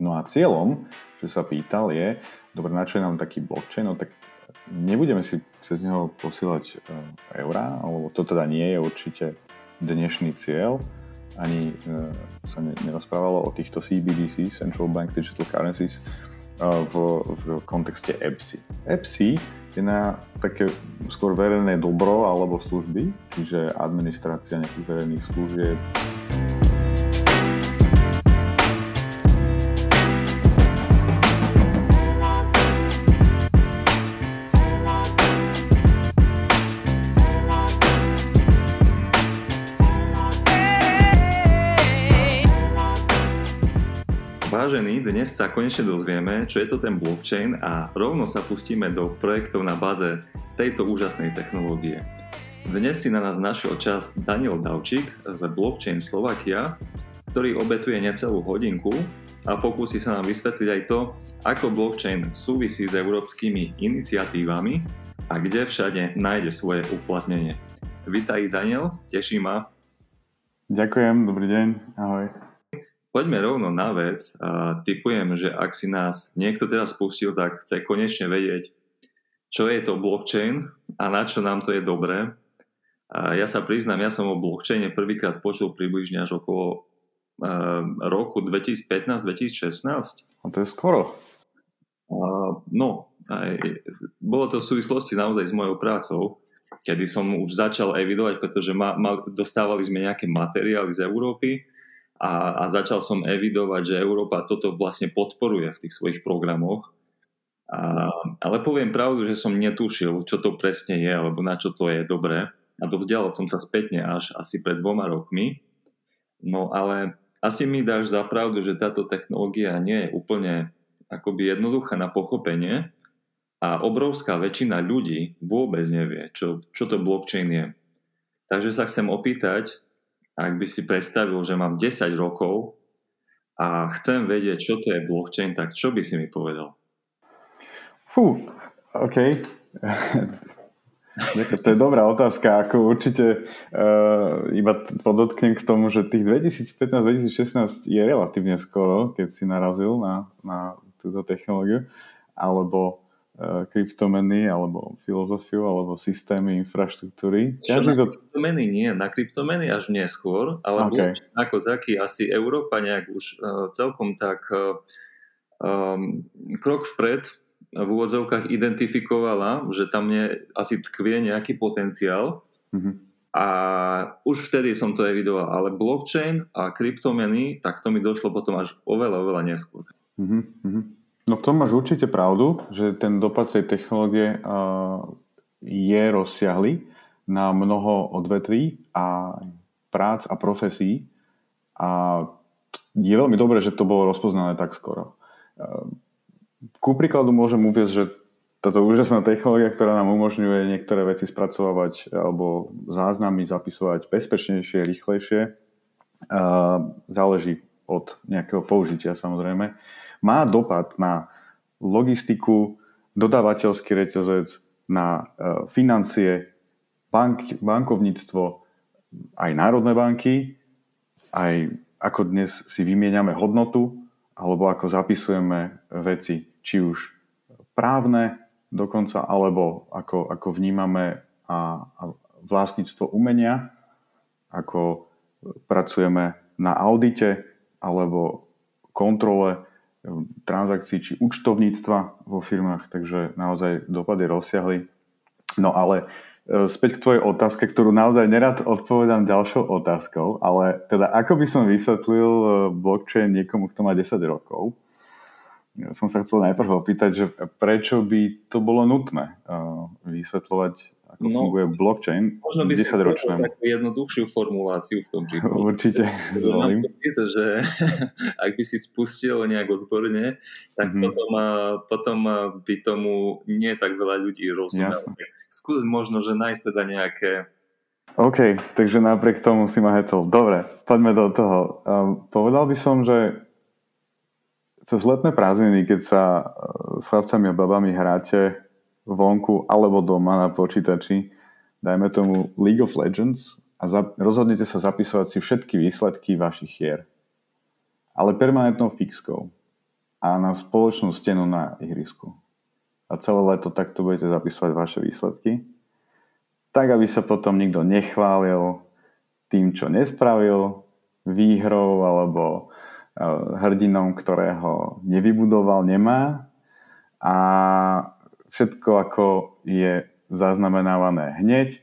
No a cieľom, že sa pýtal, je, dobre, na čo je nám taký blockchain, no tak nebudeme si cez neho posielať uh, eurá, alebo to teda nie je určite dnešný cieľ, ani uh, sa ne, nerozprávalo o týchto CBDC, Central Bank Digital Currencies, uh, v, v kontexte EPSI. EPSI je na také skôr verejné dobro alebo služby, čiže administrácia nejakých verejných služieb. Dnes sa konečne dozvieme, čo je to ten blockchain a rovno sa pustíme do projektov na baze tejto úžasnej technológie. Dnes si na nás našiel čas Daniel Davčík z Blockchain Slovakia, ktorý obetuje necelú hodinku a pokúsi sa nám vysvetliť aj to, ako blockchain súvisí s európskymi iniciatívami a kde všade nájde svoje uplatnenie. Vítaj Daniel, teší ma. Ďakujem, dobrý deň, ahoj. Poďme rovno na vec. typujem, že ak si nás niekto teraz pustil, tak chce konečne vedieť, čo je to blockchain a na čo nám to je dobré. A ja sa priznám, ja som o blockchaine prvýkrát počul približne až okolo uh, roku 2015-2016. A to je skoro. Uh, no, aj, bolo to v súvislosti naozaj s mojou prácou, kedy som už začal evidovať, pretože ma, ma, dostávali sme nejaké materiály z Európy a, a začal som evidovať, že Európa toto vlastne podporuje v tých svojich programoch. A, ale poviem pravdu, že som netušil, čo to presne je, alebo na čo to je dobré. A dovzdialal som sa spätne až asi pred dvoma rokmi. No ale asi mi dáš za pravdu, že táto technológia nie je úplne akoby jednoduchá na pochopenie a obrovská väčšina ľudí vôbec nevie, čo, čo to blockchain je. Takže sa chcem opýtať, ak by si predstavil, že mám 10 rokov a chcem vedieť, čo to je blockchain, tak čo by si mi povedal? Fú, OK. to je dobrá otázka, ako určite uh, iba podotknem k tomu, že tých 2015-2016 je relatívne skoro, keď si narazil na, na túto technológiu, alebo kryptomeny alebo filozofiu alebo systémy infraštruktúry. Čo na to... kryptomeny nie, na kryptomeny až neskôr, ale okay. ako taký asi Európa nejak už uh, celkom tak uh, um, krok vpred v úvodzovkách identifikovala, že tam je asi tkvie nejaký potenciál mm-hmm. a už vtedy som to evidoval, ale blockchain a kryptomeny, tak to mi došlo potom až oveľa, oveľa neskôr. Mm-hmm. No v tom máš určite pravdu, že ten dopad tej technológie je rozsiahly na mnoho odvetví a prác a profesí a je veľmi dobré, že to bolo rozpoznané tak skoro. Ku príkladu môžem uvieť, že táto úžasná technológia, ktorá nám umožňuje niektoré veci spracovávať alebo záznamy zapisovať bezpečnejšie, rýchlejšie, záleží od nejakého použitia samozrejme má dopad na logistiku, dodávateľský reťazec, na e, financie, bank, bankovníctvo, aj národné banky, aj ako dnes si vymieňame hodnotu, alebo ako zapisujeme veci, či už právne dokonca, alebo ako, ako vnímame a, a vlastníctvo umenia, ako pracujeme na audite alebo kontrole transakcií či účtovníctva vo firmách, takže naozaj dopady rozsiahli. No ale e, späť k tvojej otázke, ktorú naozaj nerad odpovedám ďalšou otázkou, ale teda ako by som vysvetlil e, blockchain niekomu, kto má 10 rokov, som sa chcel najprv opýtať, že prečo by to bolo nutné e, vysvetľovať ako no, funguje blockchain. Možno by si takú jednoduchšiu formuláciu v tom prípade. Určite, zvolím. že ak by si spustil nejak odborne, tak mm-hmm. potom, potom by tomu nie tak veľa ľudí rozumelo. Skús možno, že nájsť teda nejaké OK, takže napriek tomu si ma hetol. Dobre, poďme do toho. Um, povedal by som, že cez letné prázdniny, keď sa uh, s chlapcami a babami hráte vonku alebo doma na počítači, dajme tomu League of Legends a za, rozhodnete sa zapisovať si všetky výsledky vašich hier. Ale permanentnou fixkou. a na spoločnú stenu na ihrisku. A celé leto takto budete zapisovať vaše výsledky. Tak, aby sa potom nikto nechválil tým, čo nespravil, výhrou alebo e, hrdinom, ktorého nevybudoval, nemá. A všetko ako je zaznamenávané hneď,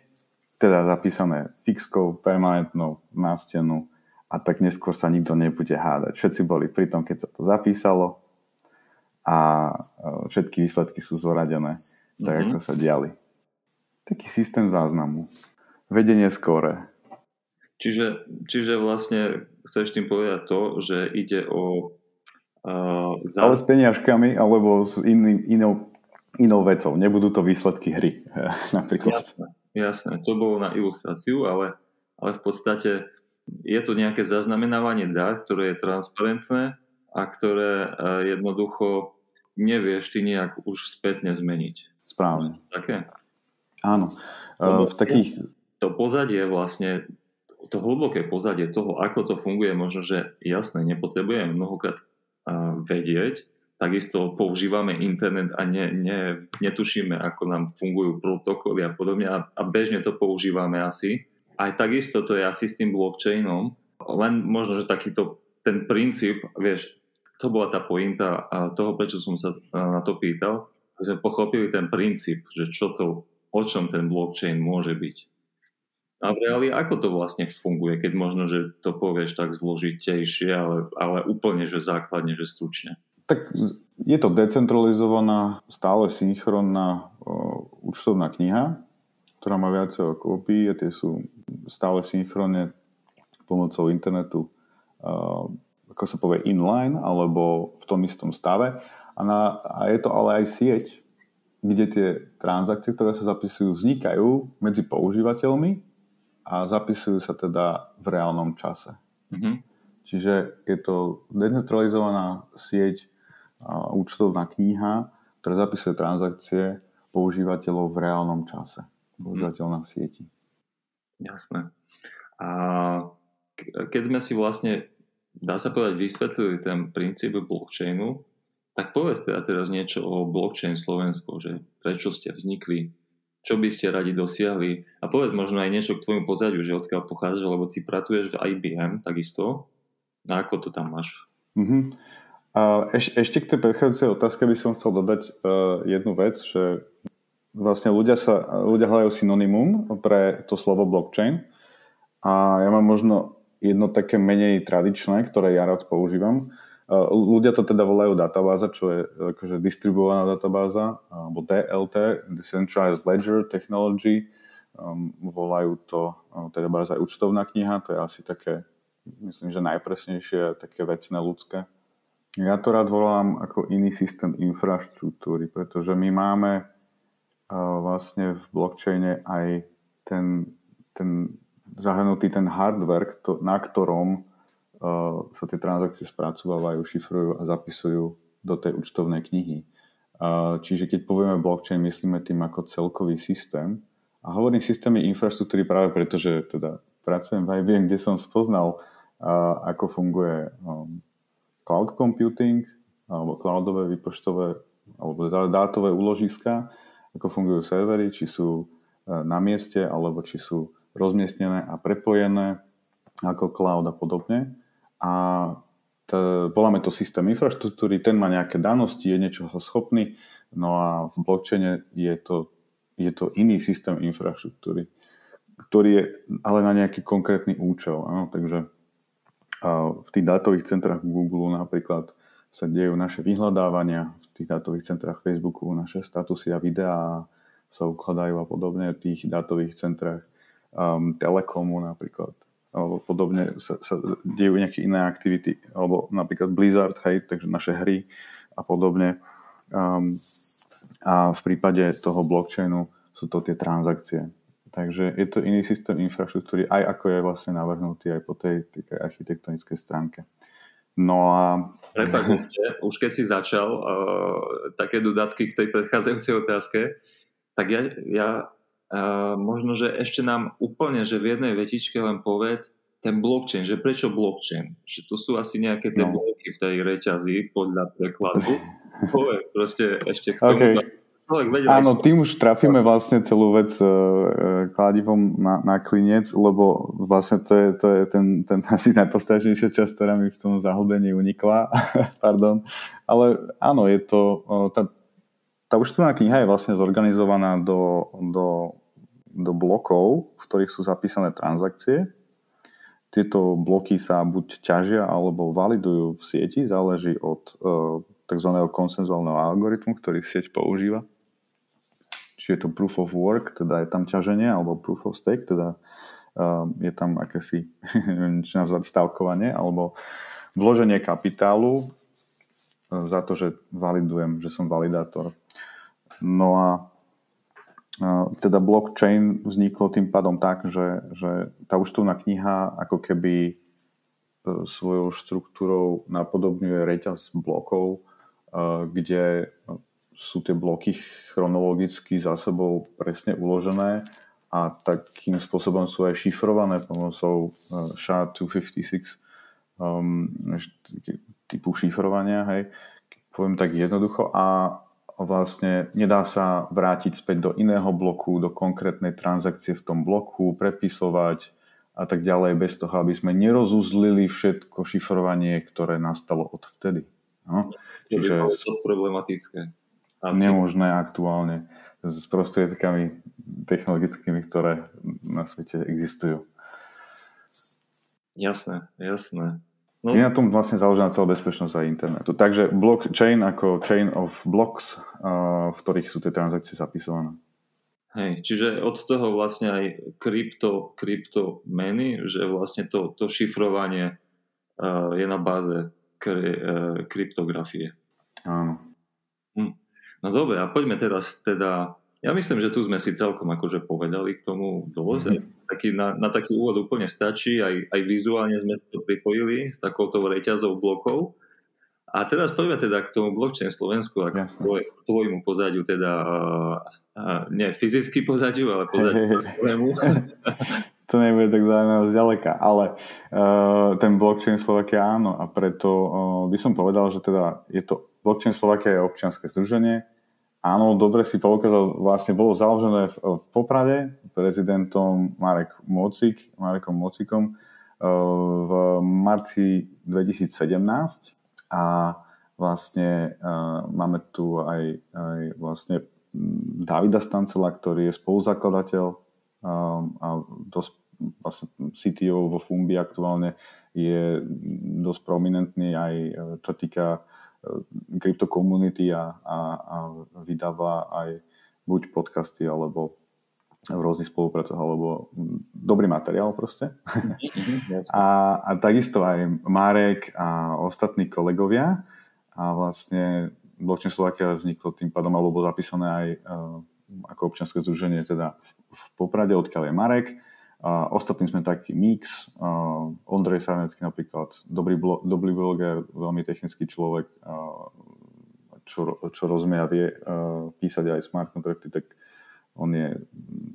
teda zapísané fixkou, permanentnou na stenu a tak neskôr sa nikto nebude hádať. Všetci boli pri tom, keď sa to zapísalo a e, všetky výsledky sú zoradené tak, mm-hmm. ako sa diali. Taký systém záznamu. Vedenie skóre. Čiže, čiže vlastne chceš tým povedať to, že ide o uh, zás... Ale s peniažkami alebo s iným, inou, inou vecou. Nebudú to výsledky hry napríklad. Jasné, jasné. To bolo na ilustráciu, ale, ale v podstate je to nejaké zaznamenávanie dát, ktoré je transparentné a ktoré uh, jednoducho nevieš ty nejak už spätne zmeniť. Správne. Také? Áno. Lebo v takých... To pozadie vlastne, to hlboké pozadie toho, ako to funguje, možno, že jasné, nepotrebujem mnohokrát vedieť, takisto používame internet a ne, ne, netušíme, ako nám fungujú protokoly a podobne a, a bežne to používame asi. Aj takisto to je asi s tým blockchainom, len možno, že takýto ten princíp, vieš, to bola tá pointa toho, prečo som sa na to pýtal, že sme pochopili ten princíp, že čo to, o čom ten blockchain môže byť. A v reáli ako to vlastne funguje, keď možno, že to povieš tak zložitejšie, ale, ale úplne, že základne, že stručne. Tak je to decentralizovaná, stále synchronná účtovná kniha, ktorá má viacero kópií a tie sú stále synchronne pomocou internetu ako sa povie, inline alebo v tom istom stave. A, na, a je to ale aj sieť, kde tie transakcie, ktoré sa zapisujú, vznikajú medzi používateľmi a zapisujú sa teda v reálnom čase. Mm-hmm. Čiže je to decentralizovaná sieť, účtovná kniha, ktorá zapisuje transakcie používateľov v reálnom čase. Používateľ na sieti. Jasné. A keď sme si vlastne dá sa povedať, vysvetlili ten princíp blockchainu, tak povedz teda teraz niečo o blockchain Slovensko, že prečo ste vznikli, čo by ste radi dosiahli a povedz možno aj niečo k tvojmu pozadiu, že odkiaľ pochádzaš, lebo ty pracuješ v IBM takisto. A ako to tam máš? Uh-huh. A eš, ešte k tej predchádzajúcej otázke by som chcel dodať uh, jednu vec, že vlastne ľudia, sa, ľudia hľadajú synonymum pre to slovo blockchain a ja mám možno jedno také menej tradičné, ktoré ja rád používam. Ľudia to teda volajú databáza, čo je akože distribuovaná databáza, alebo DLT, Decentralized Ledger Technology. Um, volajú to teda aj účtovná kniha, to je asi také, myslím, že najpresnejšie, také vecné ľudské. Ja to rád volám ako iný systém infraštruktúry, pretože my máme uh, vlastne v blockchaine aj ten, ten zahrnutý ten hardware, na ktorom uh, sa tie transakcie spracovávajú, šifrujú a zapisujú do tej účtovnej knihy. Uh, čiže keď povieme blockchain, myslíme tým ako celkový systém. A hovorím systémy infraštruktúry práve preto, že teda pracujem v IBM, kde som spoznal, ako funguje cloud computing, alebo cloudové výpočtové, alebo dátové úložiska, ako fungujú servery, či sú na mieste, alebo či sú rozmiestnené a prepojené ako cloud a podobne. A to, voláme to systém infraštruktúry, ten má nejaké danosti, je niečoho schopný, no a v blockchaine je to, je to iný systém infraštruktúry, ktorý je ale na nejaký konkrétny účel. Áno? Takže a v tých dátových centrách Google napríklad sa dejú naše vyhľadávania, v tých dátových centrách Facebooku naše statusy a videá sa ukladajú a podobne v tých dátových centrách um, Telekomu napríklad alebo podobne sa, sa dejú nejaké iné aktivity, alebo napríklad Blizzard, hej, takže naše hry a podobne. Um, a v prípade toho blockchainu sú to tie transakcie. Takže je to iný systém infraštruktúry, aj ako je vlastne navrhnutý aj po tej, tej architektonickej stránke. No a... Prepačte, už keď si začal uh, také dodatky k tej predchádzajúcej otázke, tak ja, ja možno, že ešte nám úplne, že v jednej vetičke len povedz, ten blockchain, že prečo blockchain? Že to sú asi nejaké tie no. bloky v tej reťazi podľa prekladu. Povedz proste ešte k tomu. Okay. Áno, tým už trafíme vlastne celú vec uh, kladivom na, na klinec, lebo vlastne to je, to je ten, ten asi najpostačnejšia časť, ktorá mi v tom zahlbení unikla. Pardon. Ale áno, je to, uh, tá, tá účtovná kniha je vlastne zorganizovaná do, do, do blokov, v ktorých sú zapísané transakcie. Tieto bloky sa buď ťažia alebo validujú v sieti, záleží od tzv. konsenzuálneho algoritmu, ktorý sieť používa či je to proof of work, teda je tam ťaženie, alebo proof of stake, teda uh, je tam akési, neviem, či nazvať stavkovanie, alebo vloženie kapitálu uh, za to, že validujem, že som validátor. No a uh, teda blockchain vzniklo tým pádom tak, že, že tá účtovná kniha ako keby uh, svojou štruktúrou napodobňuje reťaz blokov, kde sú tie bloky chronologicky za sebou presne uložené a takým spôsobom sú aj šifrované pomocou uh, SHA-256 um, typu šifrovania, hej, poviem tak jednoducho a vlastne nedá sa vrátiť späť do iného bloku, do konkrétnej transakcie v tom bloku, prepisovať a tak ďalej, bez toho, aby sme nerozuzlili všetko šifrovanie, ktoré nastalo od vtedy. No? Čiže... Je to problematické. Asi. nemožné aktuálne s prostriedkami technologickými, ktoré na svete existujú. Jasné, jasné. No. Je na tom vlastne založená celá bezpečnosť aj internetu. Takže blockchain ako chain of blocks, v ktorých sú tie transakcie zapisované. Hej, čiže od toho vlastne aj krypto, kryptomeny, že vlastne to, to šifrovanie je na báze uh, kryptografie. Áno. Hm. No dobre, a poďme teraz teda, ja myslím, že tu sme si celkom akože povedali k tomu dosť. Mm-hmm. Taký, na, na taký úvod úplne stačí, aj, aj vizuálne sme to pripojili s takouto reťazou blokov. A teraz poďme teda k tomu blockchain Slovensku a k, tvoj, tvojmu pozadiu, teda uh, nie fyzicky pozadiu, ale pozadiu tvojmu. to nebude tak zaujímavé zďaleka, ale uh, ten blockchain Slovakia áno a preto uh, by som povedal, že teda je to Blockchain Slovakia je občianske združenie. Áno, dobre si poukázal, vlastne bolo založené v, v Poprade prezidentom Marek Mocik, Marekom Mocikom eh, v marci 2017 a vlastne uh, máme tu aj, aj vlastne Davida Stancela, ktorý je spoluzakladateľ um, a dosť vlastne CTO vo Fumbi aktuálne je dosť prominentný aj čo týka krypto community a, a, a vydáva aj buď podcasty alebo v rôznych spoluprácach, alebo dobrý materiál proste. Mm-hmm, a, a takisto aj Marek a ostatní kolegovia. A vlastne Blockchain Slovakia vzniklo tým pádom, alebo bolo zapísané aj uh, ako občianske združenie teda v, v Poprade, odkiaľ je Marek a ostatní sme taký mix. Uh, Ondrej Sarnecký napríklad, dobrý, blo- dobrý bloger, veľmi technický človek, uh, čo, čo rozumie a vie uh, písať aj smart contracty, tak on je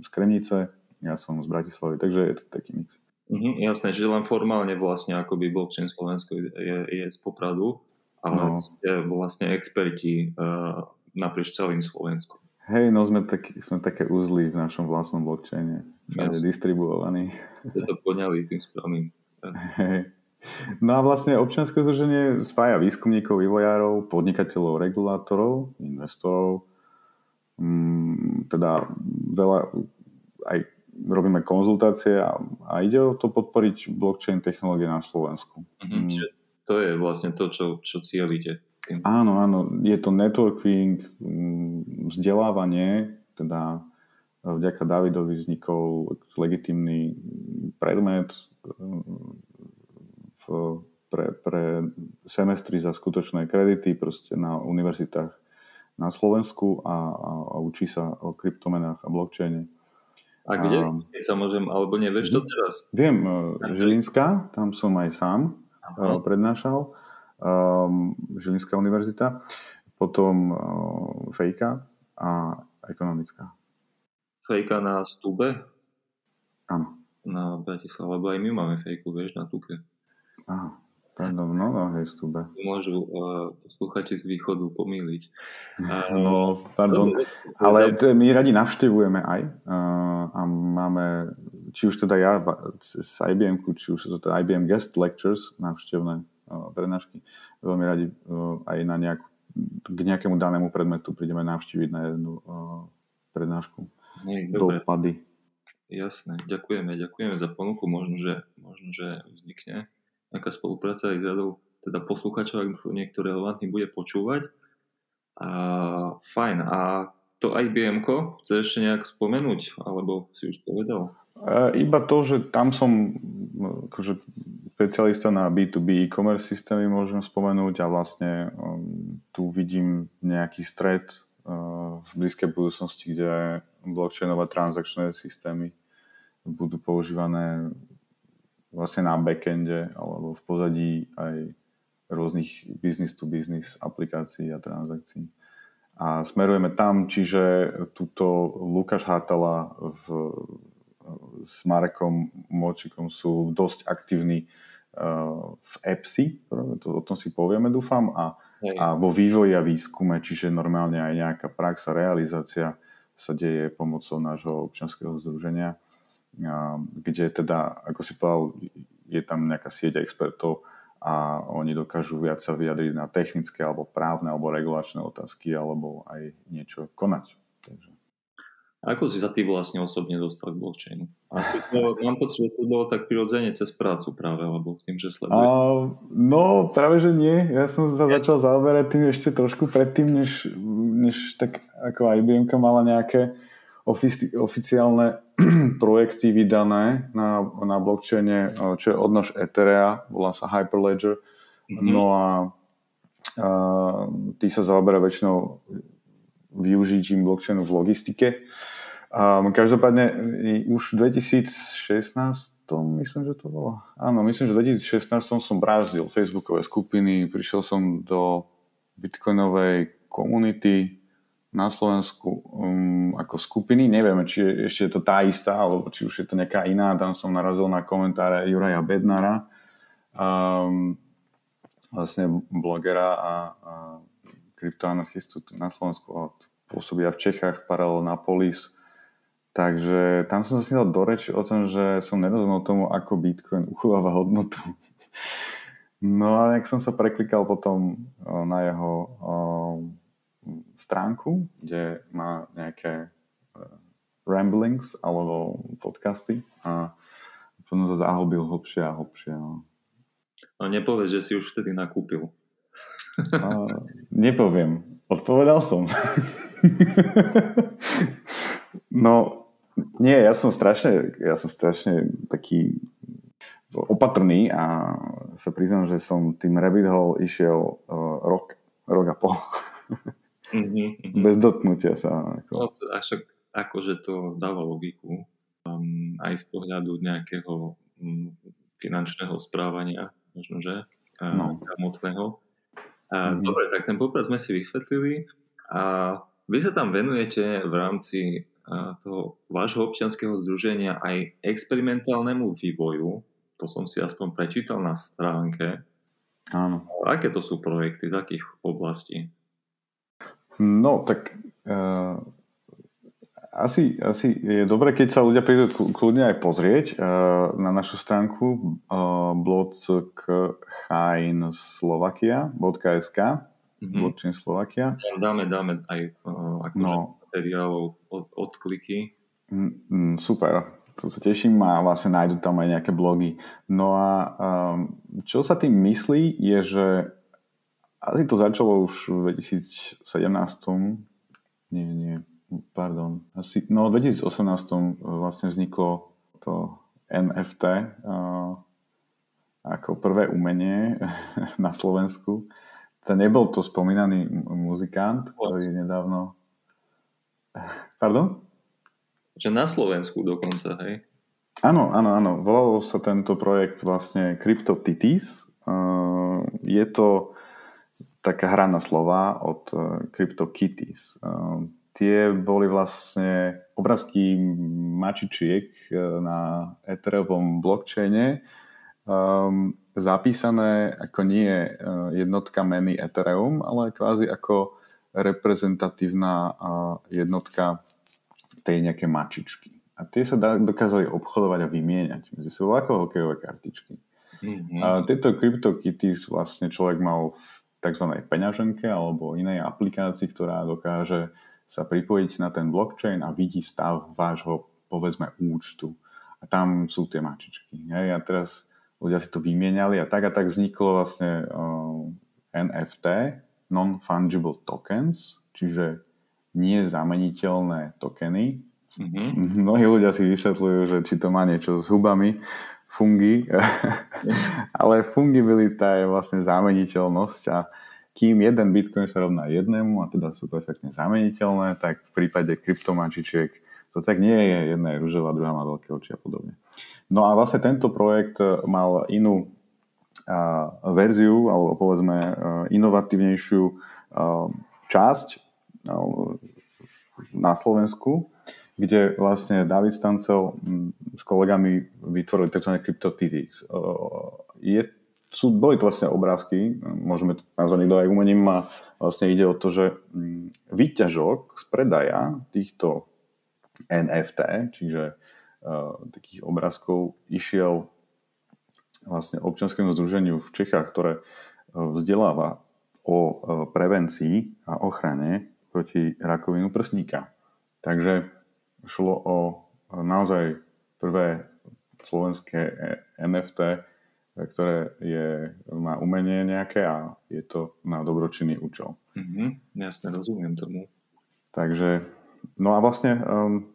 z Kremnice, ja som z Bratislavy, takže je to taký mix. Mm-hmm, jasné, že len formálne vlastne akoby blockchain Slovensko je, je z Popradu, ale no. ste vlastne experti uh, naprieč celým Slovenskom. Hej, no sme, tak, sme také uzly v našom vlastnom blockchaine. Všade yes. distribuovaný. Ste to poňali tým správnym. Hej. No a vlastne občianske združenie spája výskumníkov, vývojárov, podnikateľov, regulátorov, investorov. Mm, teda veľa aj robíme konzultácie a, a ide o to podporiť blockchain technológie na Slovensku. Mm-hmm. Čiže to je vlastne to, čo, čo cieľite. Áno, áno, je to networking, mm, vzdelávanie, teda e, vďaka Davidovi vznikol legitimný predmet e, v, pre, pre semestry za skutočné kredity proste na univerzitách na Slovensku a, a, a učí sa o kryptomenách a blockchaine. A kde? A, sa môžem, alebo nevieš to teraz? Viem, e, Žilinská, tam som aj sám Aha. prednášal um, Žilinská univerzita, potom uh, Fejka a ekonomická. Fejka na Stube? Áno. na Bratislava, lebo aj my máme fejku, vieš, na Tuke. Aha, pardon, no, no, hej, stúbe. Môžu uh, poslúchate z východu pomýliť. Uh, no, pardon, ale to, my radi navštevujeme aj uh, a máme, či už teda ja z IBM, či už to teda IBM Guest Lectures, navštevné prednášky, veľmi radi uh, aj na nejakú, k nejakému danému predmetu prídeme navštíviť na jednu uh, prednášku. Hej, Dopady. Jasné, ďakujeme, ďakujeme za ponuku. Možno, že, možno, že vznikne nejaká spolupráca aj s radou teda posluchačov, ak to niekto relevantný bude počúvať. A fajn. A to IBM chceš ešte nejak spomenúť, alebo si už povedal? Iba to, že tam som akože špecialista na B2B e-commerce systémy môžem spomenúť a vlastne um, tu vidím nejaký stred uh, v blízkej budúcnosti, kde blockchainové transakčné systémy budú používané vlastne na backende alebo v pozadí aj rôznych business to business aplikácií a transakcií. A smerujeme tam, čiže túto Lukáš Hátala v, s Marekom Močikom sú dosť aktívni uh, v EPSI, to, o tom si povieme, dúfam, a, a vo vývoji a výskume, čiže normálne aj nejaká prax a realizácia sa deje pomocou nášho občianského združenia kde teda, ako si povedal, je tam nejaká sieť expertov a oni dokážu viac sa vyjadriť na technické alebo právne alebo regulačné otázky alebo aj niečo konať. Takže. Ako si sa ty vlastne osobne dostal k blockchainu? Asi to, mám pocit, že to bolo tak prirodzene cez prácu práve, alebo tým, že sleduješ. Uh, no, práve že nie. Ja som sa začal zaoberať tým ešte trošku predtým, než, než tak ako IBM mala nejaké ofici- oficiálne projekty vydané na, na blockchaine, čo je odnož Etherea, volá sa Hyperledger. Mm-hmm. No a, a tí sa zaoberá väčšinou využitím blockchainu v logistike. A každopádne už v 2016 myslím, že to bolo. Áno, myslím, že v 2016 som brázdil facebookové skupiny, prišiel som do bitcoinovej komunity, na Slovensku um, ako skupiny. Nevieme, či je, ešte je to tá istá, alebo či už je to nejaká iná. Tam som narazil na komentáre Juraja Bednara, um, vlastne blogera a, a kryptoanarchistu na Slovensku pôsobia v Čechách, paralel na Polis. Takže tam som sa dal do reči o tom, že som nerozumel tomu, ako Bitcoin uchováva hodnotu. No a jak som sa preklikal potom na jeho stránku, kde má nejaké uh, ramblings alebo podcasty a potom sa zahlbil hlbšie a hlbšie. No. A nepovedz, že si už vtedy nakúpil. Uh, nepoviem. Odpovedal som. no, nie, ja som strašne, ja som strašne taký opatrný a sa priznám, že som tým rabbit hole išiel uh, rok, rok a pol. Mm-hmm. Bez dotknutia sa. Ako. No, však akože to dáva logiku um, aj z pohľadu nejakého um, finančného správania, možno že, uh, no. gramotného. Uh, mm-hmm. Dobre, tak ten poprad sme si vysvetlili a vy sa tam venujete v rámci toho vášho občianského združenia aj experimentálnemu vývoju, to som si aspoň prečítal na stránke. Áno. Aké to sú projekty, z akých oblastí? No, tak uh, asi, asi je dobre, keď sa ľudia prídu kľudne aj pozrieť uh, na našu stránku uh, blockchainslovakia.sk mm-hmm. blockchain Slovakia. Dáme, dáme aj uh, akože no. Materiálov od, odkliky. Mm, mm, super, to sa teším a vlastne nájdu tam aj nejaké blogy. No a um, čo sa tým myslí je, že asi to začalo už v 2017. Nie, nie, pardon. Asi, no v 2018 vlastne vzniklo to NFT uh, ako prvé umenie na Slovensku. To nebol to spomínaný muzikant, ktorý nedávno... Pardon? Že na Slovensku dokonca, hej? Áno, áno, áno. Volalo sa tento projekt vlastne Crypto Titis. Uh, je to taká hra na slova od uh, CryptoKitties. Tie boli vlastne obrázky mačičiek e, na Ethereum blockchaine zapísané ako nie e, jednotka meny Ethereum, ale kvázi ako reprezentatívna jednotka tej nejaké mačičky. A tie sa dokázali obchodovať a vymieňať medzi sebou ako hokejové kartičky. Mm-hmm. A tieto CryptoKitties vlastne človek mal v tzv. peňaženke alebo inej aplikácii, ktorá dokáže sa pripojiť na ten blockchain a vidí stav vášho, povedzme, účtu. A tam sú tie mačičky. Hej? A teraz ľudia si to vymieniali a tak a tak vzniklo vlastne uh, NFT, Non-Fungible Tokens, čiže nie zameniteľné tokeny. Mm-hmm. Mnohí ľudia si vysvetľujú, že či to má niečo s hubami, fungy, ale fungibilita je vlastne zameniteľnosť a kým jeden bitcoin sa rovná jednému a teda sú perfektne zameniteľné, tak v prípade kryptomačičiek to tak nie je. Jedna je rúžová, druhá má veľké oči a podobne. No a vlastne tento projekt mal inú verziu, alebo povedzme inovatívnejšiu časť na Slovensku, kde vlastne David Stancel s kolegami vytvorili tzv. CryptoTitties. Je sú, boli to vlastne obrázky, môžeme to nazvať niekto aj umením a vlastne ide o to, že výťažok z predaja týchto NFT, čiže takých obrázkov, išiel vlastne občianskému združeniu v Čechách, ktoré uh, vzdeláva o uh, prevencii a ochrane proti rakovinu prsníka. Takže šlo o naozaj prvé slovenské NFT ktoré je, má umenie nejaké a je to na dobročinný účel. Mm-hmm, jasne, rozumiem tomu. Takže, no a vlastne um,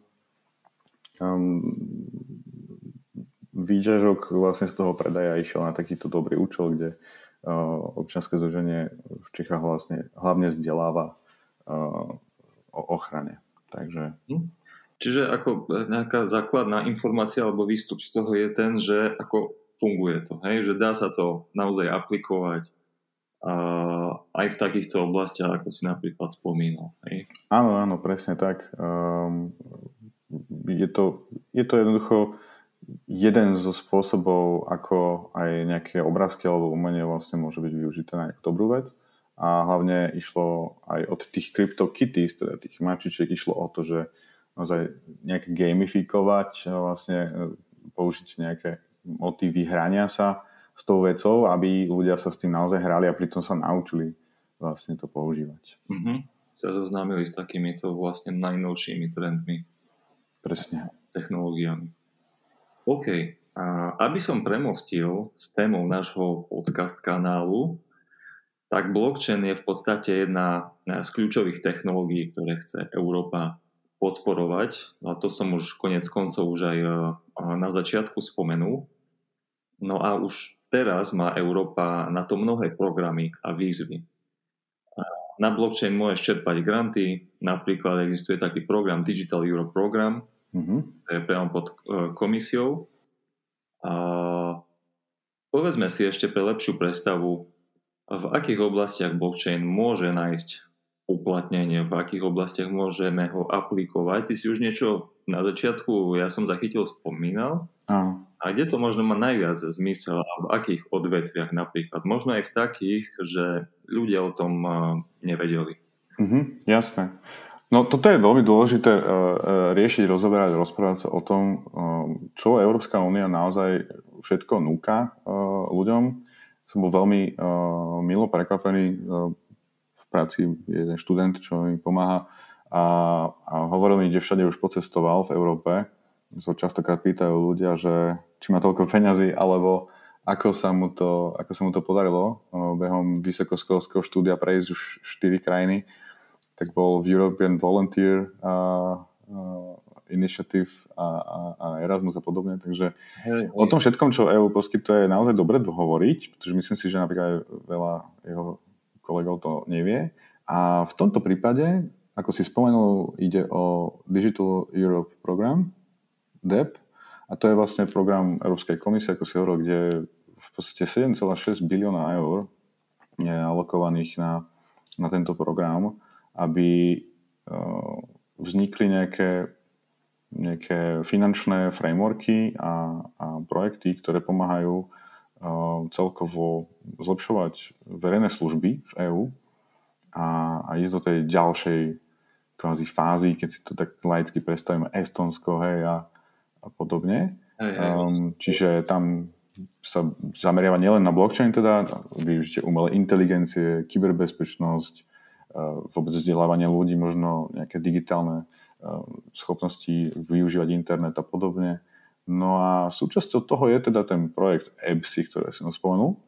um, výťažok vlastne z toho predaja išiel na takýto dobrý účel, kde uh, občianske združenie v Čechách vlastne hlavne vzdeláva uh, o ochrane. Takže... Mm. Čiže ako nejaká základná informácia alebo výstup z toho je ten, že ako funguje to, hej? že dá sa to naozaj aplikovať a aj v takýchto oblastiach, ako si napríklad spomínal. Hej? Áno, áno, presne tak. Um, je, to, je to jednoducho jeden zo spôsobov, ako aj nejaké obrázky alebo umenie vlastne môže byť využité na nejakú dobrú vec. A hlavne išlo aj od tých CryptoKitties, teda tých mačičiek, išlo o to, že naozaj nejaké gamifikovať, vlastne e, použiť nejaké motívy hrania sa s tou vecou, aby ľudia sa s tým naozaj hrali a pritom sa naučili vlastne to používať. Mm-hmm. Sa zoznámili s takýmito vlastne najnovšími trendmi. Presne. Technológiami. OK. A aby som premostil s témou nášho podcast kanálu, tak blockchain je v podstate jedna z kľúčových technológií, ktoré chce Európa podporovať. A to som už konec koncov už aj na začiatku spomenul. No a už teraz má Európa na to mnohé programy a výzvy. Na blockchain môžeš čerpať granty, napríklad existuje taký program Digital Europe Program, mm-hmm. to je priamo pod e, komisiou. A povedzme si ešte pre lepšiu predstavu, v akých oblastiach blockchain môže nájsť uplatnenie, v akých oblastiach môžeme ho aplikovať. Ty si už niečo na začiatku, ja som zachytil, spomínal. Áno. A kde to možno má najviac zmysel a v akých odvetviach napríklad? Možno aj v takých, že ľudia o tom nevedeli. Mhm, jasné. No toto je veľmi dôležité uh, riešiť, rozoberať, rozprávať sa o tom, uh, čo Európska únia naozaj všetko núka ľuďom. Som bol veľmi uh, milo prekvapený. V práci jeden študent, čo mi pomáha a, a hovoril mi, kde všade už pocestoval v Európe sa častokrát pýtajú ľudia, že či má toľko peňazí, alebo ako sa mu to, ako sa mu to podarilo behom vysokoškolského štúdia prejsť už 4 krajiny, tak bol v European Volunteer uh, uh, Initiative a, a, a Erasmus a podobne. Takže hej, hej. o tom všetkom, čo EU poskytuje, je naozaj dobre hovoriť, pretože myslím si, že napríklad veľa jeho kolegov to nevie. A v tomto prípade, ako si spomenul, ide o Digital Europe program, DEP. A to je vlastne program Európskej komisie, ako si hovoril, kde v podstate 7,6 bilióna eur je alokovaných na, na tento program, aby uh, vznikli nejaké, nejaké finančné frameworky a, a projekty, ktoré pomáhajú uh, celkovo zlepšovať verejné služby v EÚ a, a ísť do tej ďalšej kvázi fázy, keď si to tak laicky predstavíme, Estonsko, hej, a, a podobne. Hej, hej. Um, čiže tam sa zameriava nielen na blockchain, teda využitie umelej inteligencie, kyberbezpečnosť, vôbec vzdelávanie ľudí, možno nejaké digitálne schopnosti využívať internet a podobne. No a súčasťou toho je teda ten projekt EBSI, ktorý som spomenul,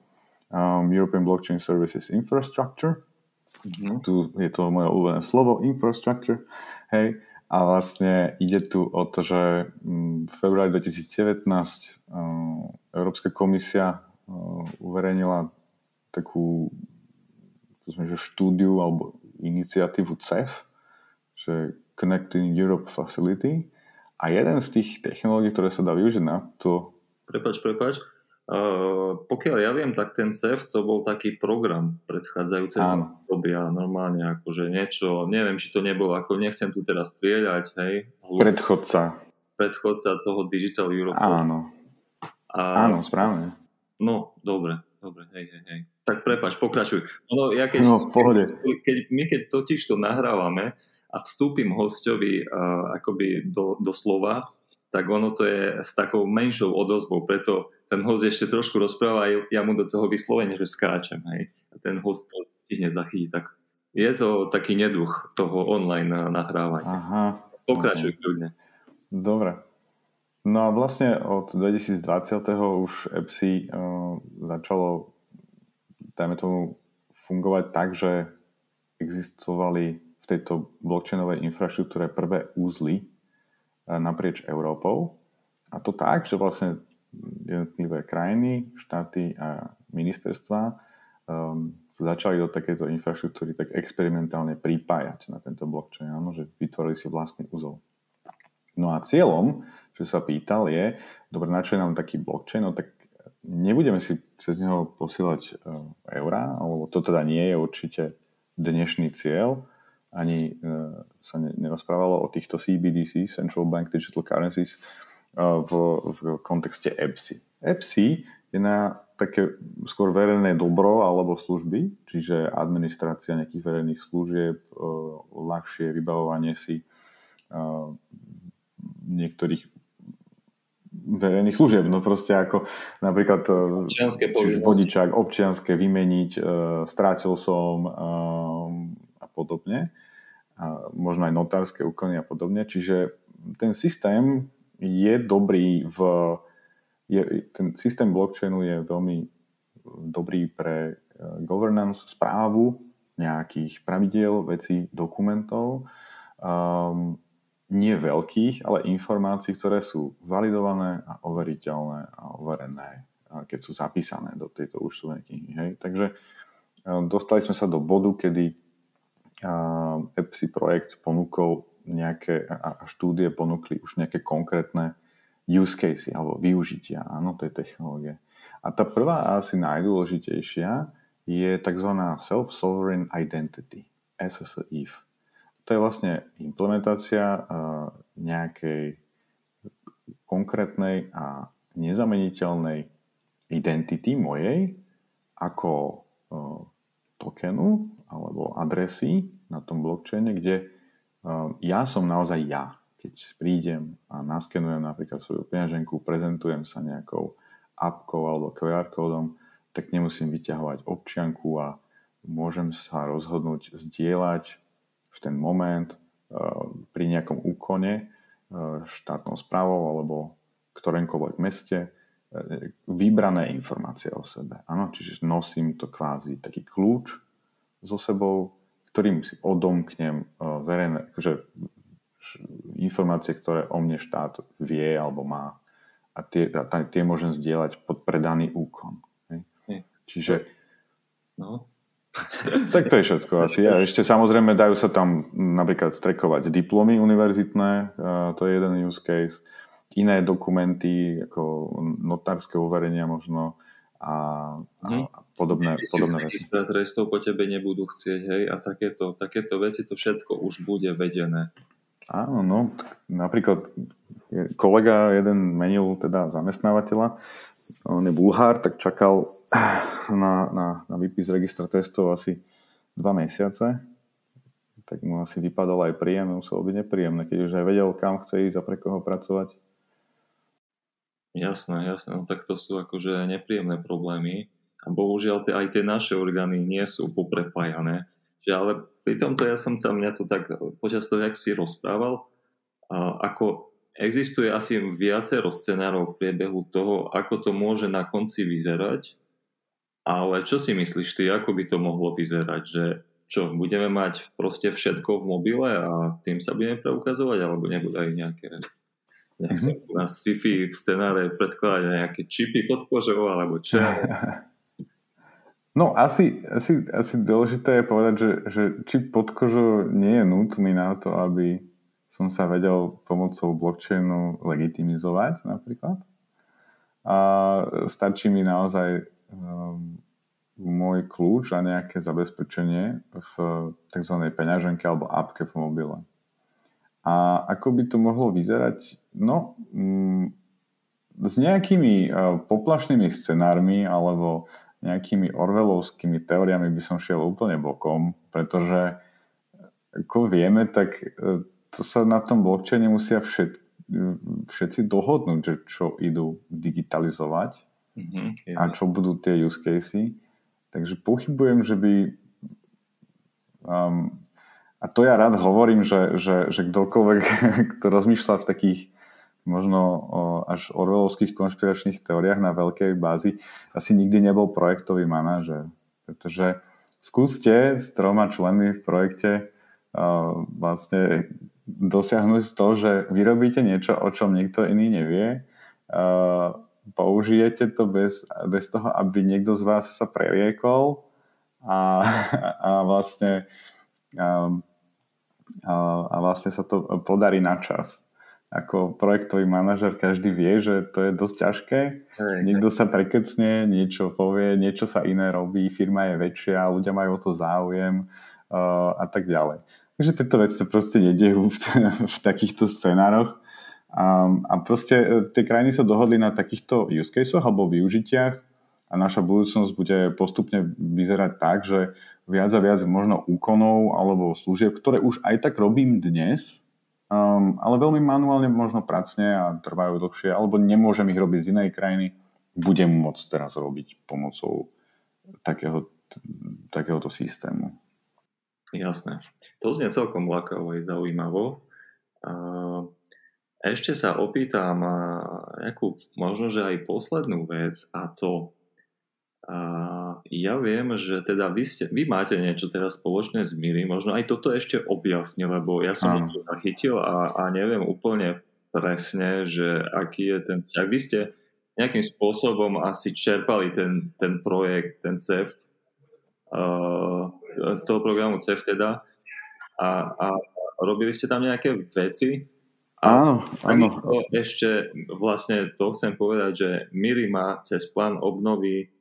um, European Blockchain Services Infrastructure, Mm-hmm. Tu je to moje obľúbené slovo, infrastructure. Hej. A vlastne ide tu o to, že mm, v februári 2019 uh, Európska komisia uh, uverejnila takú sme, že štúdiu alebo iniciatívu CEF, že Connecting Europe Facility. A jeden z tých technológií, ktoré sa dá využiť na to... Prepač, prepač. Uh, pokiaľ ja viem, tak ten CEF to bol taký program predchádzajúcej doby a normálne akože niečo, neviem, či to nebolo, ako nechcem tu teraz strieľať, hej. Predchodca. Predchodca toho Digital Europe. Áno. A, Áno, správne. No, dobre, dobre, hej, hej, hej. Tak prepač, pokračuj. No, ja keď, no, pohode. Keď, keď, my keď totiž to nahrávame a vstúpim hostovi uh, akoby do, do slova, tak ono to je s takou menšou odozvou, preto ten host ešte trošku rozpráva a ja mu do toho vyslovene, že skáčem. Hej. A ten host to stihne zachytiť. Tak je to taký neduch toho online nahrávania. Aha. Pokračuj kľudne. Dobre. No a vlastne od 2020. už EPSI uh, začalo dajme tomu fungovať tak, že existovali v tejto blockchainovej infraštruktúre prvé úzly, naprieč Európou. A to tak, že vlastne jednotlivé krajiny, štáty a ministerstva um, začali do takéto infraštruktúry tak experimentálne pripájať na tento blockchain, áno, že vytvorili si vlastný úzol. No a cieľom, čo sa pýtal, je, dobre, na čo je nám taký blockchain, no tak nebudeme si cez neho posielať uh, eurá, alebo to teda nie je určite dnešný cieľ, ani uh, sa ne, nerozprávalo o týchto CBDC, Central Bank Digital Currencies, uh, v, v kontexte EPSI. EPSI je na také skôr verejné dobro alebo služby, čiže administrácia nejakých verejných služieb, ľahšie vybavovanie si niektorých verejných služieb, no proste ako napríklad občianské vodičák, občianské vymeniť, uh, strátil som uh, a podobne a možno aj notárske úkony a podobne. Čiže ten systém je dobrý v... Je, ten systém blockchainu je veľmi dobrý pre e, governance, správu nejakých pravidiel, vecí, dokumentov. Um, nie veľkých, ale informácií, ktoré sú validované a overiteľné a overené, keď sú zapísané do tejto účtovnej knihy. Hej. Takže e, dostali sme sa do bodu, kedy EPSI projekt ponúkol nejaké, a štúdie ponúkli už nejaké konkrétne use case alebo využitia áno, tej technológie. A tá prvá asi najdôležitejšia je tzv. Self-Sovereign Identity, SSIF. To je vlastne implementácia nejakej konkrétnej a nezameniteľnej identity mojej ako tokenu alebo adresy na tom blockchaine, kde uh, ja som naozaj ja. Keď prídem a naskenujem napríklad svoju peňaženku, prezentujem sa nejakou appkou alebo QR kódom, tak nemusím vyťahovať občianku a môžem sa rozhodnúť zdieľať v ten moment uh, pri nejakom úkone uh, štátnou správou alebo ktorémkoľvek meste vybrané informácie o sebe. Áno, čiže nosím to kvázi taký kľúč so sebou, ktorým si odomknem verejné, akože informácie, ktoré o mne štát vie alebo má a tie, a tie môžem zdieľať pod predaný úkon. Hej? Čiže no. tak to je všetko asi. A ešte samozrejme dajú sa tam napríklad trekovať diplomy univerzitné, to je jeden use case, iné dokumenty, ako notárske uverenia možno a, a, a podobné, Keď podobné veci. trestov po tebe nebudú chcieť, hej, a takéto, takéto veci, to všetko už bude vedené. Áno, no, napríklad kolega jeden menil teda zamestnávateľa, on je Bulhár, tak čakal na, na, na výpis registra testov asi dva mesiace, tak mu asi vypadal aj príjem, muselo byť nepríjemné, keď už aj vedel, kam chce ísť a pre koho pracovať. Jasné, jasné, no tak to sú akože nepríjemné problémy a bohužiaľ aj tie naše orgány nie sú poprepájané. Že ale pri tomto ja som sa, mňa to tak počas toho, jak si rozprával, ako existuje asi viacero scenárov v priebehu toho, ako to môže na konci vyzerať, ale čo si myslíš ty, ako by to mohlo vyzerať, že čo, budeme mať proste všetko v mobile a tým sa budeme preukazovať, alebo nebudú aj nejaké nejak mm-hmm. na sci-fi scenáre predkladať nejaké čipy pod kožou, alebo čo? No asi, asi, asi dôležité je povedať, že, že čip pod kožou nie je nutný na to, aby som sa vedel pomocou blockchainu legitimizovať napríklad. A stačí mi naozaj um, môj kľúč a nejaké zabezpečenie v tzv. peňaženke alebo appke v mobile. A ako by to mohlo vyzerať? No, mm, s nejakými uh, poplašnými scenármi alebo nejakými orvelovskými teóriami by som šiel úplne bokom, pretože ako vieme, tak uh, to sa na tom blockchaine musia všet, všetci dohodnúť, že čo idú digitalizovať mm-hmm, a čo budú tie use casey. Takže pochybujem, že by... Um, a to ja rád hovorím, že, že, že kdokoľvek, kto rozmýšľa v takých možno o, až orwellovských konšpiračných teóriách na veľkej bázi, asi nikdy nebol projektový manažer. Pretože skúste s troma členmi v projekte uh, vlastne dosiahnuť to, že vyrobíte niečo, o čom nikto iný nevie, uh, použijete to bez, bez toho, aby niekto z vás sa preriekol a, a vlastne a, a, a vlastne sa to podarí na čas. Ako projektový manažer každý vie, že to je dosť ťažké. Niekto sa prekecne, niečo povie, niečo sa iné robí, firma je väčšia, ľudia majú o to záujem uh, a tak ďalej. Takže tieto veci sa proste nedejú v, v takýchto scenároch. A, a proste e, tie krajiny sa dohodli na takýchto use caseoch alebo využitiach a naša budúcnosť bude postupne vyzerať tak, že viac a viac možno úkonov alebo služieb, ktoré už aj tak robím dnes, um, ale veľmi manuálne možno pracne a trvajú dlhšie, alebo nemôžem ich robiť z inej krajiny, budem môcť teraz robiť pomocou takého, takéhoto systému. Jasné. To znie celkom lákavo aj zaujímavo. Ešte sa opýtam nejakú možno, že aj poslednú vec a to ja viem, že teda vy, ste, vy máte niečo teraz spoločné s Miri, možno aj toto ešte objasni, lebo ja som to zachytil a, a neviem úplne presne, že aký je ten vzťah. Vy ste nejakým spôsobom asi čerpali ten, ten projekt, ten CEF uh, z toho programu CEF teda a, a robili ste tam nejaké veci? Áno, áno. Ešte vlastne to chcem povedať, že Miri má cez plán obnovy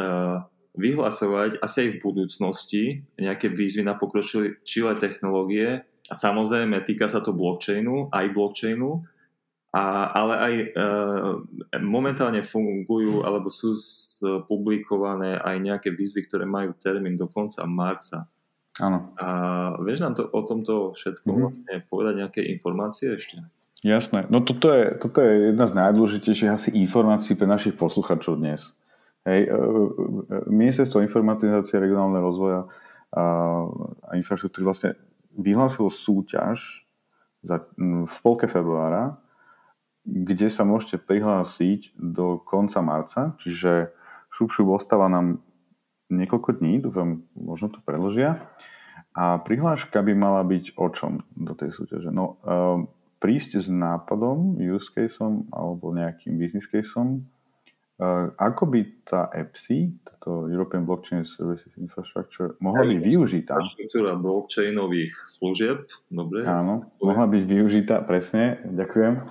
uh, vyhlasovať asi aj v budúcnosti nejaké výzvy na pokročilé technológie. A samozrejme týka sa to blockchainu, aj blockchainu, a, ale aj uh, momentálne fungujú alebo sú publikované aj nejaké výzvy, ktoré majú termín do konca marca. Áno. A vieš nám to, o tomto všetko mm-hmm. vlastne povedať nejaké informácie ešte? Jasné. No toto je, toto je jedna z najdôležitejších asi informácií pre našich posluchačov dnes. Hej, e, e, Ministerstvo informatizácie regionálneho rozvoja a, a infraštruktúry vlastne vyhlásilo súťaž za, v polke februára, kde sa môžete prihlásiť do konca marca, čiže šup, šup ostáva nám niekoľko dní, dúfam, možno to predložia. A prihláška by mala byť o čom do tej súťaže? No, uh, prísť s nápadom, use caseom alebo nejakým business caseom, uh, ako by tá EPSI, toto European Blockchain Services Infrastructure, mohla byť využitá. Infraštruktúra blockchainových služieb, dobre. Áno, mohla byť využitá, presne, ďakujem,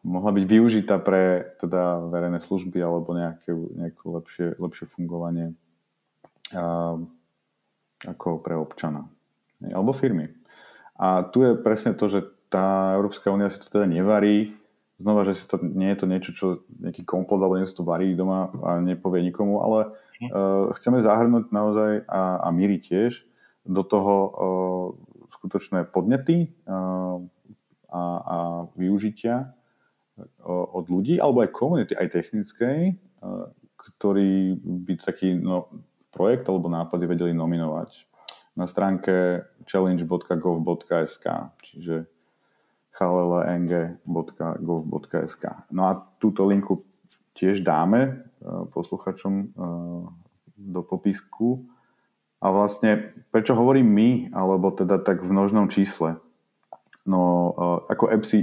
mohla byť využitá pre teda verejné služby alebo nejaké, nejaké lepšie, lepšie fungovanie ako pre občana alebo firmy. A tu je presne to, že tá Európska únia si to teda nevarí. Znova, že si to, nie je to niečo, čo nejaký kompot alebo niečo to varí doma a nepovie nikomu, ale uh, chceme zahrnúť naozaj a, a míri tiež do toho uh, skutočné podnety uh, a, a využitia od ľudí, alebo aj komunity, aj technickej, uh, ktorý by taký no, projekt alebo nápady vedeli nominovať na stránke challenge.gov.sk, čiže chaleleng.gov.sk. No a túto linku tiež dáme e, posluchačom e, do popisku. A vlastne, prečo hovorím my, alebo teda tak v množnom čísle? No, ako EPSI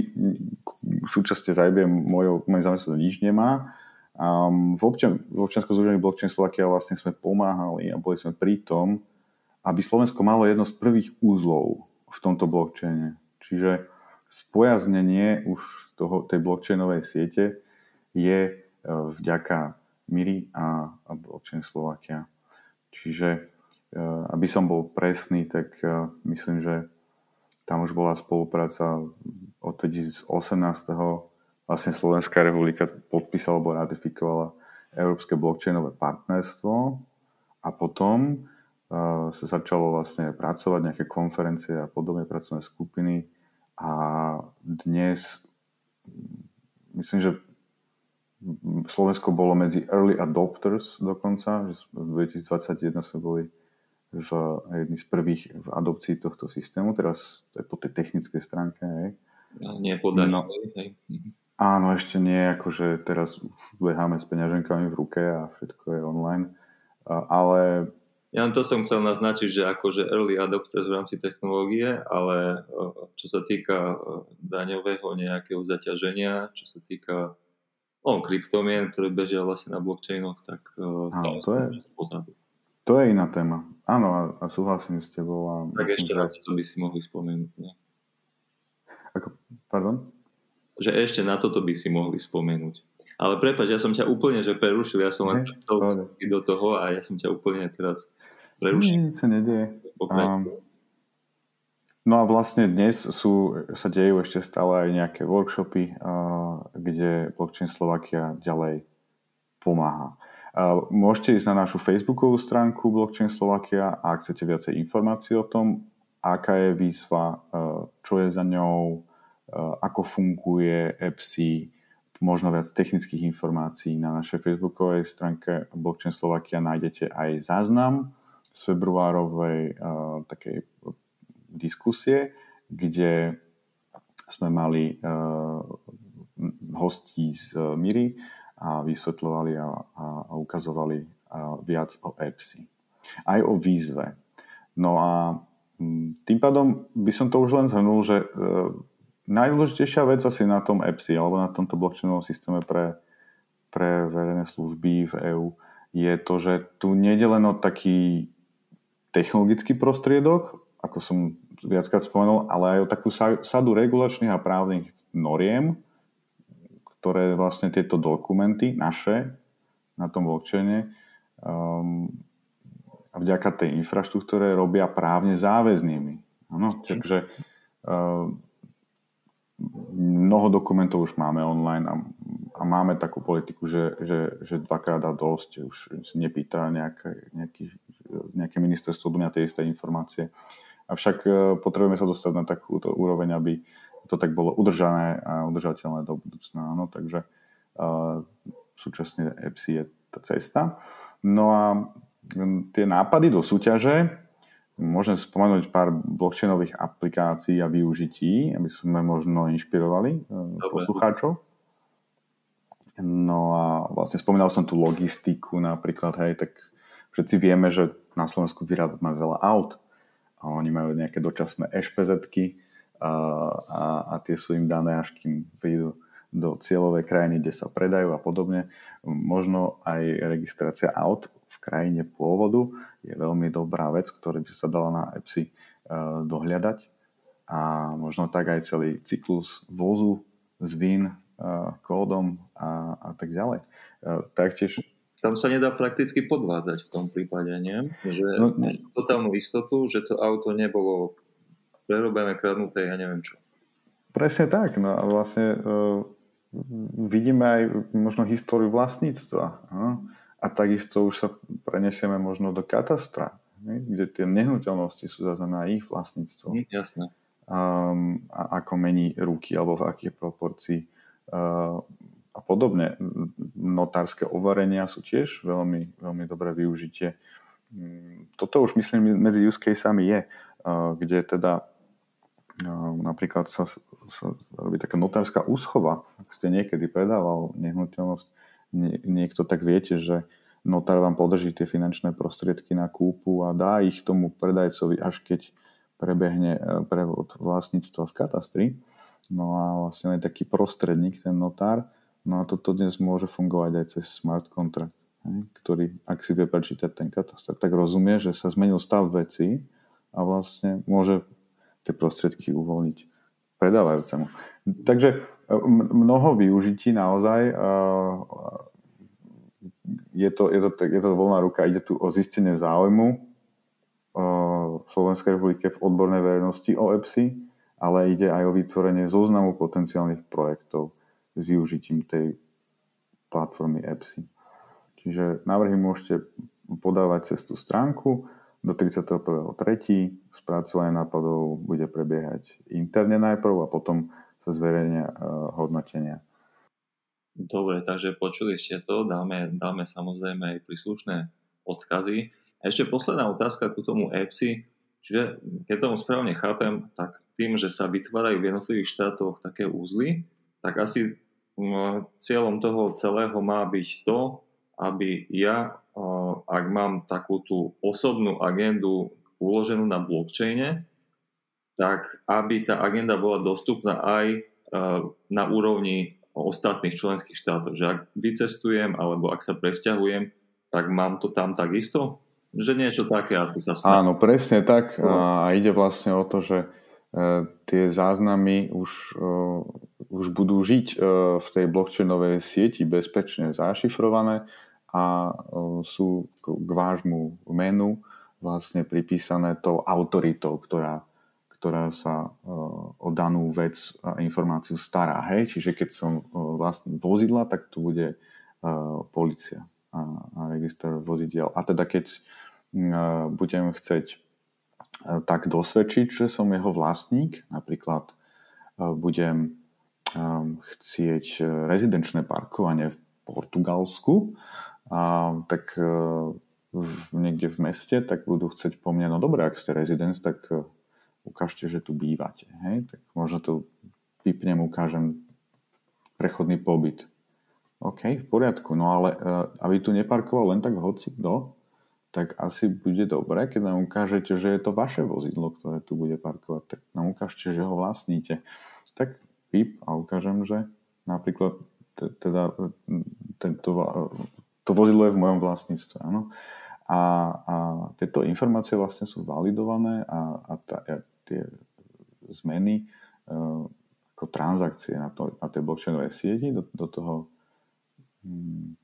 súčasne z IBM mojou, mojej zamestnanosti nič nemá. Um, v, občan, v občianskom združení Blockchain Slovakia vlastne sme pomáhali a boli sme pri tom, aby Slovensko malo jedno z prvých úzlov v tomto blockchaine. Čiže spojaznenie už toho, tej blockchainovej siete je e, vďaka Miri a, a blockchain Slovakia. Čiže e, aby som bol presný, tak e, myslím, že tam už bola spolupráca od 2018. Vlastne Slovenská republika podpísala alebo ratifikovala Európske blockchainové partnerstvo a potom sa začalo vlastne pracovať, nejaké konferencie a podobné pracovné skupiny a dnes myslím, že Slovensko bolo medzi early adopters dokonca, že v 2021 sme boli v jedni z prvých v adopcii tohto systému, teraz to je po tej technickej stránke. Hej. Nie podaní. No, mhm. áno, ešte nie, akože teraz beháme s peňaženkami v ruke a všetko je online, ale ja to som chcel naznačiť, že akože early adopters v rámci technológie, ale čo sa týka daňového nejakého zaťaženia, čo sa týka on, kryptomien, ktoré bežia vlastne na blockchainoch, tak Áno, to, je, pozadu. To je iná téma. Áno, a, súhlasím s tebou. A tak ešte raz to by si mohli spomenúť. Ne? Ako, pardon? Že ešte na toto by si mohli spomenúť. Ale prepač, ja som ťa úplne že prerušil, ja som len chcel do toho a ja som ťa úplne teraz prerušil. Nič sa nedieje. Um, no a vlastne dnes sú, sa dejú ešte stále aj nejaké workshopy, uh, kde Blockchain Slovakia ďalej pomáha. Môžete ísť na našu facebookovú stránku Blockchain Slovakia a ak chcete viacej informácií o tom, aká je výzva, uh, čo je za ňou, uh, ako funguje EPSI, možno viac technických informácií na našej facebookovej stránke Blockchain Slovakia nájdete aj záznam z februárovej uh, takej diskusie, kde sme mali hostí z Miri a vysvetľovali a, a, a ukazovali uh, viac o EPSI. Aj o výzve. No a tým pádom by som to už len zhrnul, že uh, najdôležitejšia vec asi na tom EPSI alebo na tomto blockchainovom systéme pre, pre verejné služby v EÚ je to, že tu nejde len o taký technologický prostriedok, ako som viackrát spomenul, ale aj o takú sadu regulačných a právnych noriem, ktoré vlastne tieto dokumenty naše na tom blockchaine um, a vďaka tej infraštruktúre robia právne záväznými. Ano, takže um, mnoho dokumentov už máme online a, a máme takú politiku, že, že, že dvakrát a dosť, už nepýta nejaké, nejaký, nejaké ministerstvo do mňa tie isté informácie. Avšak e, potrebujeme sa dostať na takúto úroveň, aby to tak bolo udržané a udržateľné do budúcna. No, takže uh, súčasne EPSI je tá cesta. No a tie nápady do súťaže Môžem spomenúť pár blockchainových aplikácií a využití, aby sme možno inšpirovali eh, Dobre. poslucháčov. No a vlastne spomínal som tú logistiku napríklad, hej, tak všetci vieme, že na Slovensku vyrábame veľa aut a oni majú nejaké dočasné ešpezetky a, a, a tie sú im dané, až kým prídu do cieľovej krajiny, kde sa predajú a podobne. Možno aj registrácia aut v krajine pôvodu je veľmi dobrá vec, ktorá by sa dala na EPSI e, dohľadať a možno tak aj celý cyklus vozu s VIN e, kódom a, a tak ďalej. E, taktiež tam sa nedá prakticky podvádzať v tom prípade, nie? Že no, totálnu istotu, že to auto nebolo prerobené, kradnuté, ja neviem čo. Presne tak. No a vlastne uh, vidíme aj možno históriu vlastníctva. No? A takisto už sa prenesieme možno do katastra, ne? kde tie nehnuteľnosti sú zase na ich vlastníctvo. Mm, jasné. Um, a ako mení ruky alebo v akých proporcií. Uh, a podobne. Notárske overenia sú tiež veľmi, veľmi dobré využitie. Mm, toto už myslím medzi use caseami je, uh, kde teda napríklad sa, sa robí taká notárska úschova. Ak ste niekedy predával nehnuteľnosť, nie, niekto tak viete, že notár vám podrží tie finančné prostriedky na kúpu a dá ich tomu predajcovi, až keď prebehne e, prevod vlastníctva v katastri. No a vlastne je taký prostredník, ten notár. No a toto dnes môže fungovať aj cez smart contract, ktorý, ak si vie prečítať ten katastr, tak rozumie, že sa zmenil stav veci a vlastne môže tie prostriedky uvoľniť predávajúcemu. Takže e, mnoho využití naozaj e, je to, je to, je to voľná ruka, ide tu o zistenie záujmu v Slovenskej republike v odbornej verejnosti o EPSI, ale ide aj o vytvorenie zoznamu potenciálnych projektov s využitím tej platformy EPSI. Čiže návrhy môžete podávať cez tú stránku do 31.3. Spracovanie nápadov bude prebiehať interne najprv a potom sa zverejnia hodnotenia. Dobre, takže počuli ste to, dáme, dáme samozrejme aj príslušné odkazy. Ešte posledná otázka ku tomu EPSI. Čiže keď tomu správne chápem, tak tým, že sa vytvárajú v jednotlivých štátoch také úzly, tak asi cieľom toho celého má byť to, aby ja, ak mám takú tú osobnú agendu uloženú na blockchaine, tak aby tá agenda bola dostupná aj na úrovni ostatných členských štátov. Že ak vycestujem alebo ak sa presťahujem, tak mám to tam takisto? Že niečo také asi sa stane. Áno, presne tak. A ide vlastne o to, že e, tie záznamy už, e, už budú žiť e, v tej blockchainovej sieti bezpečne zašifrované a sú k vášmu menu vlastne pripísané tou autoritou, ktorá ktorá sa e, o danú vec a informáciu stará. Hej? Čiže keď som e, vlastne vozidla, tak tu bude e, policia a, a register vozidiel. A teda keď budem chceť tak dosvedčiť, že som jeho vlastník, napríklad budem chcieť rezidenčné parkovanie v Portugalsku, tak niekde v meste, tak budú chcieť po mne, no dobre, ak ste rezident, tak ukážte, že tu bývate. Hej? Tak možno to vypnem, ukážem prechodný pobyt. OK, v poriadku, no ale uh, aby tu neparkoval len tak hoci kto, tak asi bude dobré, keď nám ukážete, že je to vaše vozidlo, ktoré tu bude parkovať, tak nám ukážte, že ho vlastníte. Tak pip a ukážem, že napríklad teda tento, to vozidlo je v mojom vlastníctve. Áno. A, a tieto informácie vlastne sú validované a, a tá, tie zmeny uh, ako transakcie na, to, na tej blockchainovej sieti do, do toho um,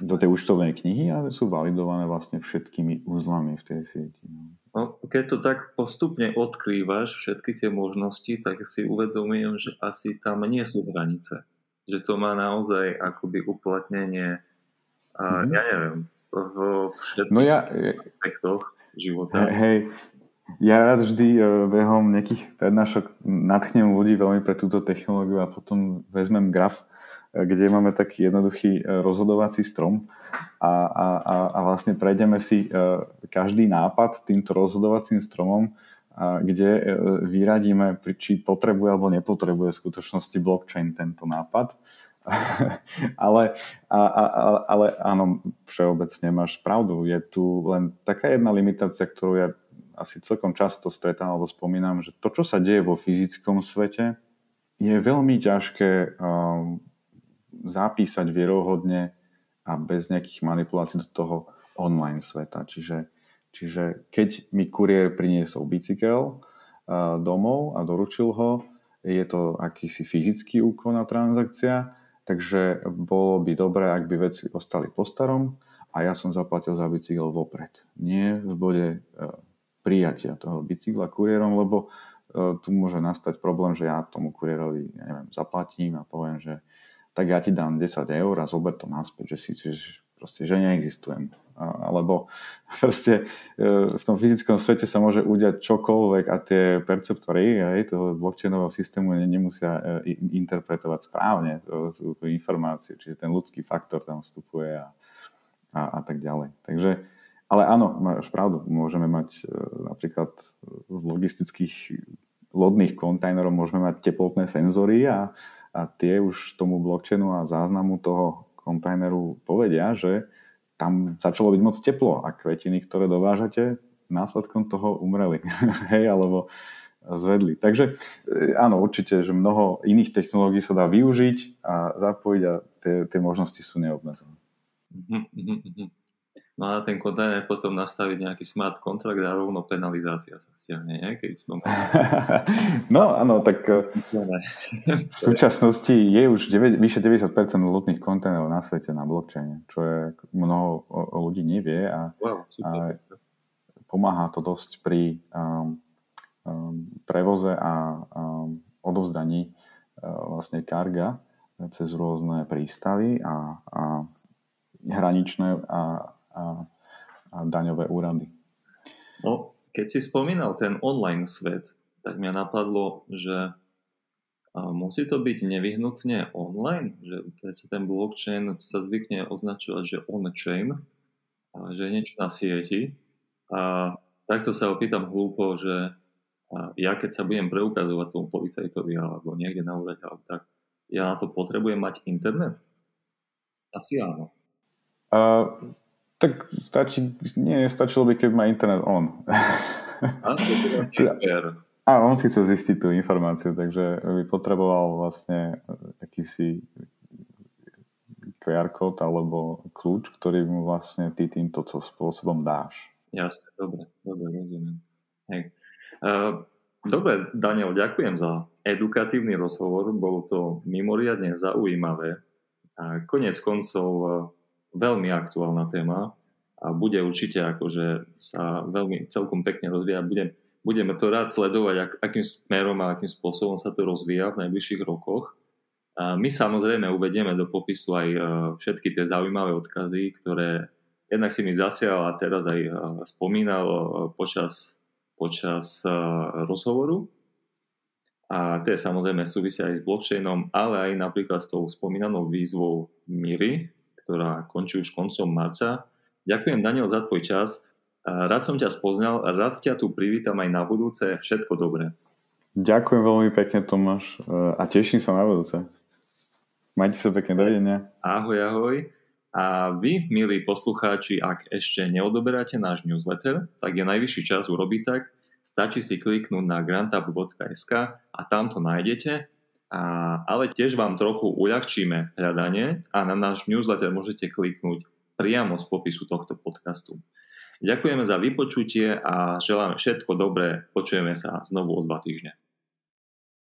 do tej účtovnej knihy a sú validované vlastne všetkými úzlami v tej sieti. No. no, keď to tak postupne odkrývaš všetky tie možnosti, tak si uvedomujem, že asi tam nie sú hranice. Že to má naozaj akoby uplatnenie a mm-hmm. ja neviem, vo všetkých no ja, aspektoch života. Hej, ja rád vždy e, behom nejakých prednášok nadchnem ľudí veľmi pre túto technológiu a potom vezmem graf, e, kde máme taký jednoduchý e, rozhodovací strom a, a, a, a vlastne prejdeme si každý nápad týmto rozhodovacím stromom, kde vyradíme, či potrebuje alebo nepotrebuje v skutočnosti blockchain tento nápad. ale, a, a, ale áno, všeobecne máš pravdu. Je tu len taká jedna limitácia, ktorú ja asi celkom často stretám alebo spomínam, že to, čo sa deje vo fyzickom svete, je veľmi ťažké um, zapísať vierohodne a bez nejakých manipulácií do toho online sveta. Čiže, čiže keď mi kuriér priniesol bicykel uh, domov a doručil ho, je to akýsi fyzický úkon a transakcia, takže bolo by dobré, ak by veci ostali po starom a ja som zaplatil za bicykel vopred. Nie v bode uh, prijatia toho bicykla kuriérom, lebo tu môže nastať problém, že ja tomu kuriérovi, ja neviem, zaplatím a poviem, že tak ja ti dám 10 eur a zober to naspäť, že si že, proste, že neexistujem. Alebo proste e, v tom fyzickom svete sa môže udiať čokoľvek a tie perceptory aj, toho blockchainového systému nemusia e, interpretovať správne tú, tú, informáciu, čiže ten ľudský faktor tam vstupuje a, a, a tak ďalej. Takže ale áno, máš pravdu, môžeme mať e, napríklad v logistických lodných kontajnerov môžeme mať teplotné senzory a, a tie už tomu blockchainu a záznamu toho kontajneru povedia, že tam začalo byť moc teplo a kvetiny, ktoré dovážate, následkom toho umreli. Hej, alebo zvedli. Takže e, áno, určite, že mnoho iných technológií sa dá využiť a zapojiť a tie, tie možnosti sú neobmedzené. Mm-hmm. No a ten kontajner potom nastaviť nejaký smart kontrakt a rovno penalizácia sa stiahne, nie? Keď som... no áno, tak eh, v súčasnosti je už 9, vyše 90% lotných kontajnerov na svete na blockchaine, čo je mnoho ľudí nevie a, wow, a pomáha to dosť pri um, um, prevoze a um, odovzdaní uh, vlastne karga cez rôzne prístavy a, a hraničné a a, a daňové úrady. No, keď si spomínal ten online svet, tak mňa napadlo, že musí to byť nevyhnutne online, že keď sa ten blockchain sa zvykne označovať, že on-chain, že je niečo na sieti. A takto sa opýtam hlúpo, že ja keď sa budem preukazovať tomu policajtovi alebo niekde na úrade, tak ja na to potrebujem mať internet? Asi áno. Uh, tak stačí, nie, stačilo by, keby má internet on. A on si chce zistiť tú informáciu, takže by potreboval vlastne akýsi QR kód alebo kľúč, ktorý mu vlastne ty týmto spôsobom dáš. Jasne, dobre, dobre, rozumiem. Hej. Uh, dobre, Daniel, ďakujem za edukatívny rozhovor, bolo to mimoriadne zaujímavé. A konec koncov veľmi aktuálna téma a bude určite akože sa veľmi celkom pekne rozvíja. Budem, budeme to rád sledovať, ak, akým smerom a akým spôsobom sa to rozvíja v najbližších rokoch. A my samozrejme uvedieme do popisu aj e, všetky tie zaujímavé odkazy, ktoré jednak si mi zasial a teraz aj e, spomínal e, počas, počas rozhovoru. A to je samozrejme súvisia aj s blockchainom, ale aj napríklad s tou spomínanou výzvou Miri, ktorá končí už koncom marca. Ďakujem Daniel za tvoj čas. Rád som ťa spoznal, rád ťa tu privítam aj na budúce. Všetko dobré. Ďakujem veľmi pekne Tomáš a teším sa na budúce. Majte sa pekne, dovidenia. Ahoj, ahoj. A vy, milí poslucháči, ak ešte neodoberáte náš newsletter, tak je najvyšší čas urobiť tak. Stačí si kliknúť na grantab.sk a tam to nájdete a, ale tiež vám trochu uľahčíme hľadanie a na náš newsletter môžete kliknúť priamo z popisu tohto podcastu. Ďakujeme za vypočutie a želáme všetko dobré. Počujeme sa znovu o dva týždne.